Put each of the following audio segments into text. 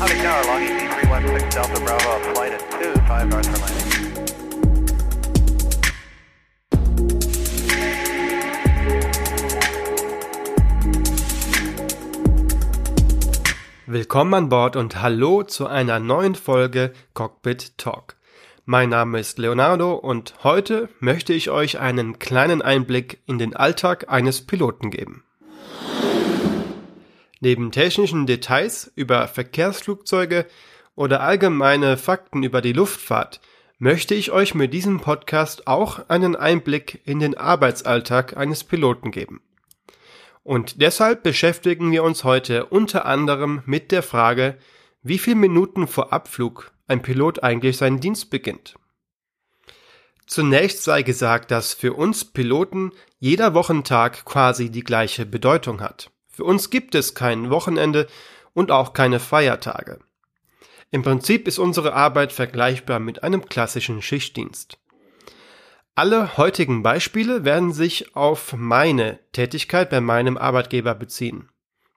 Howdy Tower, Long ET 316 Delta Bravo, flight at 2, 5 hours for landing. Willkommen an Bord und hallo zu einer neuen Folge Cockpit Talk. Mein Name ist Leonardo und heute möchte ich euch einen kleinen Einblick in den Alltag eines Piloten geben. Neben technischen Details über Verkehrsflugzeuge oder allgemeine Fakten über die Luftfahrt möchte ich euch mit diesem Podcast auch einen Einblick in den Arbeitsalltag eines Piloten geben. Und deshalb beschäftigen wir uns heute unter anderem mit der Frage, wie viele Minuten vor Abflug ein Pilot eigentlich seinen Dienst beginnt. Zunächst sei gesagt, dass für uns Piloten jeder Wochentag quasi die gleiche Bedeutung hat. Für uns gibt es kein Wochenende und auch keine Feiertage. Im Prinzip ist unsere Arbeit vergleichbar mit einem klassischen Schichtdienst. Alle heutigen Beispiele werden sich auf meine Tätigkeit bei meinem Arbeitgeber beziehen.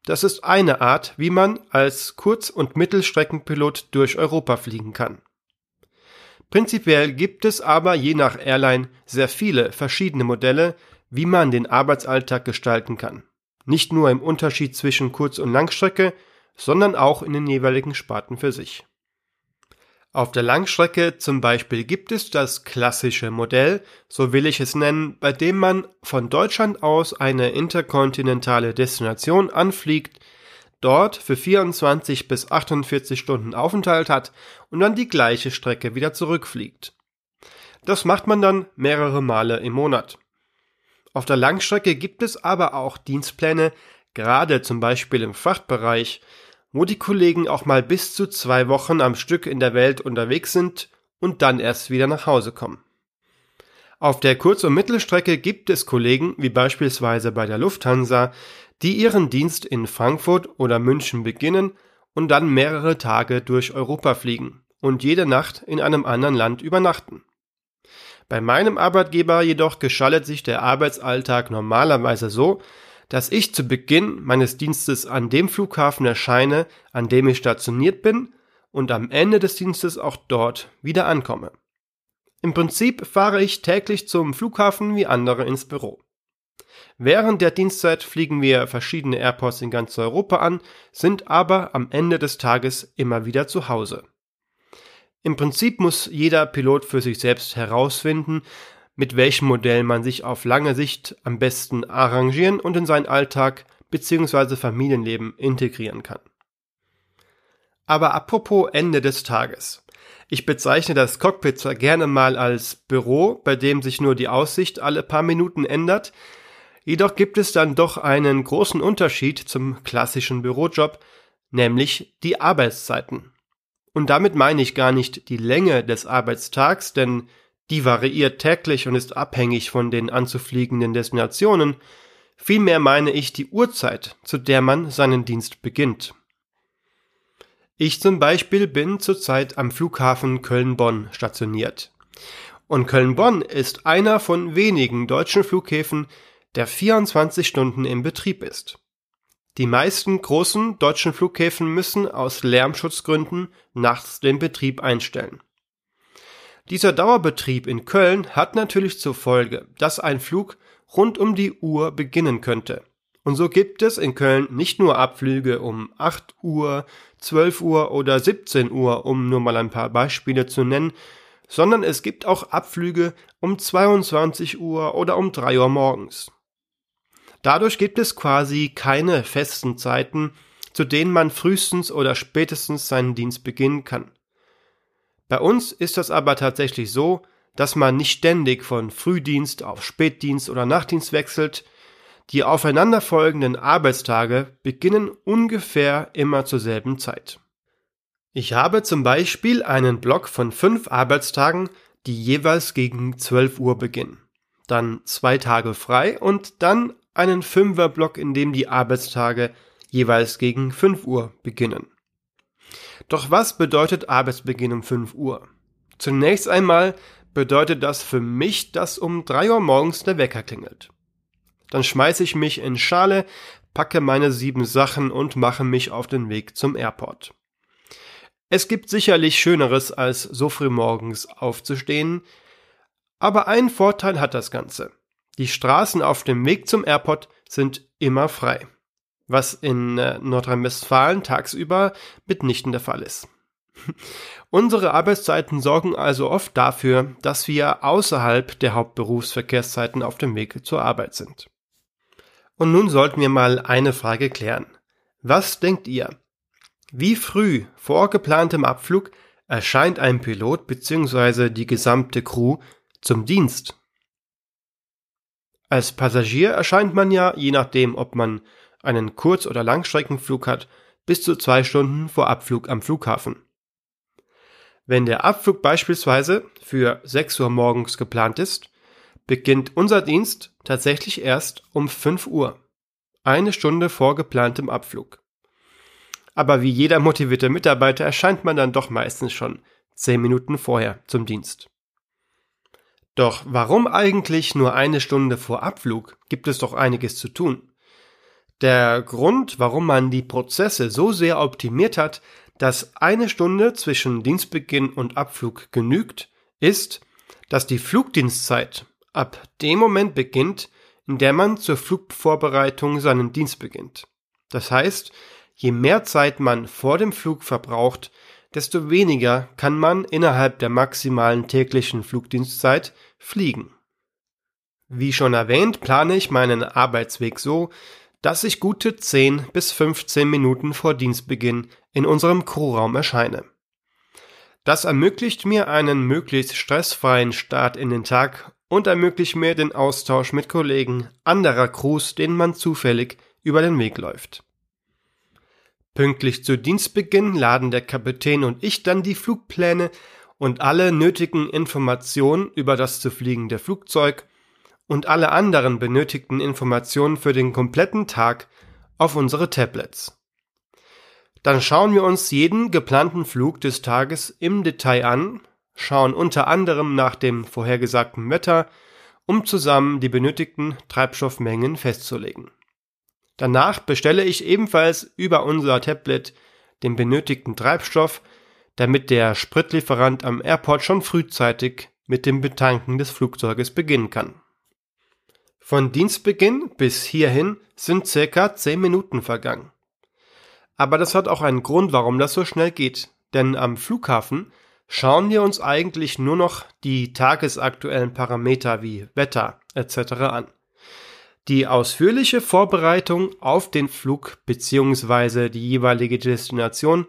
Das ist eine Art, wie man als Kurz- und Mittelstreckenpilot durch Europa fliegen kann. Prinzipiell gibt es aber je nach Airline sehr viele verschiedene Modelle, wie man den Arbeitsalltag gestalten kann. Nicht nur im Unterschied zwischen Kurz- und Langstrecke, sondern auch in den jeweiligen Sparten für sich. Auf der Langstrecke zum Beispiel gibt es das klassische Modell, so will ich es nennen, bei dem man von Deutschland aus eine interkontinentale Destination anfliegt, dort für 24 bis 48 Stunden Aufenthalt hat und dann die gleiche Strecke wieder zurückfliegt. Das macht man dann mehrere Male im Monat. Auf der Langstrecke gibt es aber auch Dienstpläne, gerade zum Beispiel im Frachtbereich, wo die Kollegen auch mal bis zu zwei Wochen am Stück in der Welt unterwegs sind und dann erst wieder nach Hause kommen. Auf der Kurz- und Mittelstrecke gibt es Kollegen, wie beispielsweise bei der Lufthansa, die ihren Dienst in Frankfurt oder München beginnen und dann mehrere Tage durch Europa fliegen und jede Nacht in einem anderen Land übernachten. Bei meinem Arbeitgeber jedoch geschaltet sich der Arbeitsalltag normalerweise so, dass ich zu Beginn meines Dienstes an dem Flughafen erscheine, an dem ich stationiert bin und am Ende des Dienstes auch dort wieder ankomme. Im Prinzip fahre ich täglich zum Flughafen wie andere ins Büro. Während der Dienstzeit fliegen wir verschiedene Airports in ganz Europa an, sind aber am Ende des Tages immer wieder zu Hause. Im Prinzip muss jeder Pilot für sich selbst herausfinden, mit welchem Modell man sich auf lange Sicht am besten arrangieren und in seinen Alltag bzw. Familienleben integrieren kann. Aber apropos Ende des Tages. Ich bezeichne das Cockpit zwar gerne mal als Büro, bei dem sich nur die Aussicht alle paar Minuten ändert, jedoch gibt es dann doch einen großen Unterschied zum klassischen Bürojob, nämlich die Arbeitszeiten. Und damit meine ich gar nicht die Länge des Arbeitstags, denn die variiert täglich und ist abhängig von den anzufliegenden Destinationen. Vielmehr meine ich die Uhrzeit, zu der man seinen Dienst beginnt. Ich zum Beispiel bin zurzeit am Flughafen Köln-Bonn stationiert. Und Köln-Bonn ist einer von wenigen deutschen Flughäfen, der 24 Stunden im Betrieb ist. Die meisten großen deutschen Flughäfen müssen aus Lärmschutzgründen nachts den Betrieb einstellen. Dieser Dauerbetrieb in Köln hat natürlich zur Folge, dass ein Flug rund um die Uhr beginnen könnte. Und so gibt es in Köln nicht nur Abflüge um 8 Uhr, 12 Uhr oder 17 Uhr, um nur mal ein paar Beispiele zu nennen, sondern es gibt auch Abflüge um 22 Uhr oder um 3 Uhr morgens. Dadurch gibt es quasi keine festen Zeiten, zu denen man frühestens oder spätestens seinen Dienst beginnen kann. Bei uns ist das aber tatsächlich so, dass man nicht ständig von Frühdienst auf Spätdienst oder Nachtdienst wechselt. Die aufeinanderfolgenden Arbeitstage beginnen ungefähr immer zur selben Zeit. Ich habe zum Beispiel einen Block von fünf Arbeitstagen, die jeweils gegen 12 Uhr beginnen. Dann zwei Tage frei und dann einen Fünferblock, in dem die Arbeitstage jeweils gegen 5 Uhr beginnen. Doch was bedeutet Arbeitsbeginn um 5 Uhr? Zunächst einmal bedeutet das für mich, dass um 3 Uhr morgens der Wecker klingelt. Dann schmeiße ich mich in Schale, packe meine sieben Sachen und mache mich auf den Weg zum Airport. Es gibt sicherlich Schöneres, als so früh morgens aufzustehen, aber einen Vorteil hat das Ganze. Die Straßen auf dem Weg zum Airport sind immer frei, was in äh, Nordrhein-Westfalen tagsüber mitnichten der Fall ist. Unsere Arbeitszeiten sorgen also oft dafür, dass wir außerhalb der Hauptberufsverkehrszeiten auf dem Weg zur Arbeit sind. Und nun sollten wir mal eine Frage klären. Was denkt ihr? Wie früh vor geplantem Abflug erscheint ein Pilot bzw. die gesamte Crew zum Dienst? Als Passagier erscheint man ja, je nachdem, ob man einen Kurz- oder Langstreckenflug hat, bis zu zwei Stunden vor Abflug am Flughafen. Wenn der Abflug beispielsweise für 6 Uhr morgens geplant ist, beginnt unser Dienst tatsächlich erst um 5 Uhr, eine Stunde vor geplantem Abflug. Aber wie jeder motivierte Mitarbeiter erscheint man dann doch meistens schon 10 Minuten vorher zum Dienst. Doch warum eigentlich nur eine Stunde vor Abflug? Gibt es doch einiges zu tun. Der Grund, warum man die Prozesse so sehr optimiert hat, dass eine Stunde zwischen Dienstbeginn und Abflug genügt, ist, dass die Flugdienstzeit ab dem Moment beginnt, in der man zur Flugvorbereitung seinen Dienst beginnt. Das heißt, je mehr Zeit man vor dem Flug verbraucht, desto weniger kann man innerhalb der maximalen täglichen Flugdienstzeit fliegen. Wie schon erwähnt, plane ich meinen Arbeitsweg so, dass ich gute 10 bis 15 Minuten vor Dienstbeginn in unserem Crewraum erscheine. Das ermöglicht mir einen möglichst stressfreien Start in den Tag und ermöglicht mir den Austausch mit Kollegen anderer Crews, denen man zufällig über den Weg läuft. Pünktlich zu Dienstbeginn laden der Kapitän und ich dann die Flugpläne und alle nötigen Informationen über das zu fliegende Flugzeug und alle anderen benötigten Informationen für den kompletten Tag auf unsere Tablets. Dann schauen wir uns jeden geplanten Flug des Tages im Detail an, schauen unter anderem nach dem vorhergesagten Wetter, um zusammen die benötigten Treibstoffmengen festzulegen. Danach bestelle ich ebenfalls über unser Tablet den benötigten Treibstoff, damit der Spritlieferant am Airport schon frühzeitig mit dem Betanken des Flugzeuges beginnen kann. Von Dienstbeginn bis hierhin sind circa 10 Minuten vergangen. Aber das hat auch einen Grund, warum das so schnell geht, denn am Flughafen schauen wir uns eigentlich nur noch die tagesaktuellen Parameter wie Wetter etc. an. Die ausführliche Vorbereitung auf den Flug bzw. die jeweilige Destination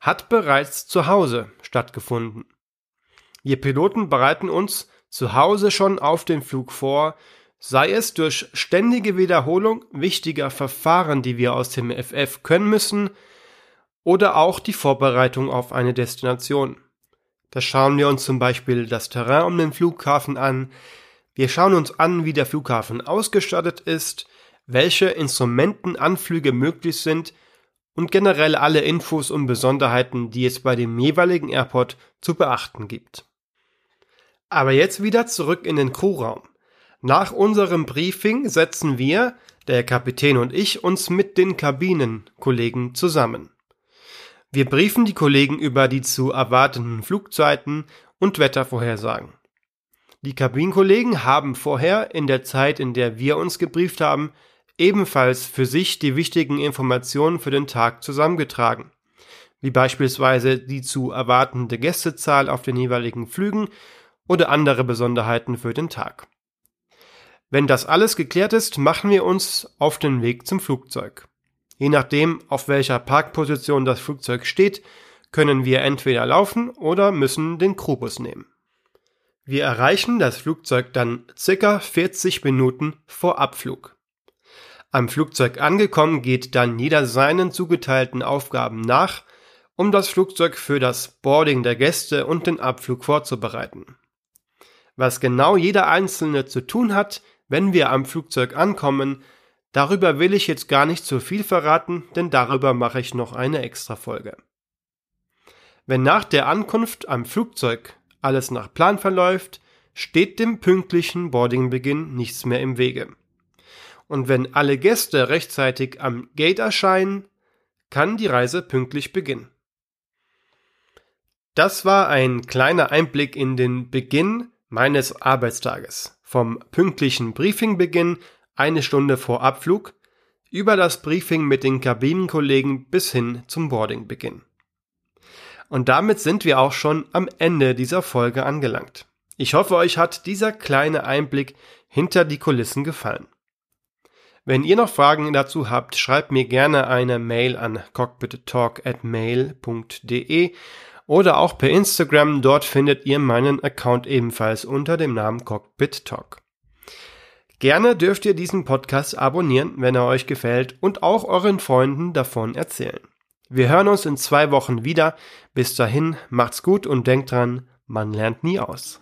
hat bereits zu Hause stattgefunden. Wir Piloten bereiten uns zu Hause schon auf den Flug vor, sei es durch ständige Wiederholung wichtiger Verfahren, die wir aus dem FF können müssen, oder auch die Vorbereitung auf eine Destination. Da schauen wir uns zum Beispiel das Terrain um den Flughafen an, wir schauen uns an, wie der Flughafen ausgestattet ist, welche Instrumentenanflüge möglich sind und generell alle Infos und Besonderheiten, die es bei dem jeweiligen Airport zu beachten gibt. Aber jetzt wieder zurück in den Crewraum. Nach unserem Briefing setzen wir, der Kapitän und ich, uns mit den Kabinenkollegen zusammen. Wir briefen die Kollegen über die zu erwartenden Flugzeiten und Wettervorhersagen. Die Kabinenkollegen haben vorher, in der Zeit, in der wir uns gebrieft haben, ebenfalls für sich die wichtigen Informationen für den Tag zusammengetragen, wie beispielsweise die zu erwartende Gästezahl auf den jeweiligen Flügen oder andere Besonderheiten für den Tag. Wenn das alles geklärt ist, machen wir uns auf den Weg zum Flugzeug. Je nachdem, auf welcher Parkposition das Flugzeug steht, können wir entweder laufen oder müssen den Krubus nehmen. Wir erreichen das Flugzeug dann circa 40 Minuten vor Abflug. Am Flugzeug angekommen geht dann jeder seinen zugeteilten Aufgaben nach, um das Flugzeug für das Boarding der Gäste und den Abflug vorzubereiten. Was genau jeder Einzelne zu tun hat, wenn wir am Flugzeug ankommen, darüber will ich jetzt gar nicht zu viel verraten, denn darüber mache ich noch eine extra Folge. Wenn nach der Ankunft am Flugzeug alles nach Plan verläuft, steht dem pünktlichen Boardingbeginn nichts mehr im Wege. Und wenn alle Gäste rechtzeitig am Gate erscheinen, kann die Reise pünktlich beginnen. Das war ein kleiner Einblick in den Beginn meines Arbeitstages. Vom pünktlichen Briefingbeginn eine Stunde vor Abflug über das Briefing mit den Kabinenkollegen bis hin zum Boardingbeginn. Und damit sind wir auch schon am Ende dieser Folge angelangt. Ich hoffe, euch hat dieser kleine Einblick hinter die Kulissen gefallen. Wenn ihr noch Fragen dazu habt, schreibt mir gerne eine Mail an cockpittalk@mail.de oder auch per Instagram. Dort findet ihr meinen Account ebenfalls unter dem Namen Cockpit Talk. Gerne dürft ihr diesen Podcast abonnieren, wenn er euch gefällt und auch euren Freunden davon erzählen. Wir hören uns in zwei Wochen wieder. Bis dahin, macht's gut und denkt dran, man lernt nie aus.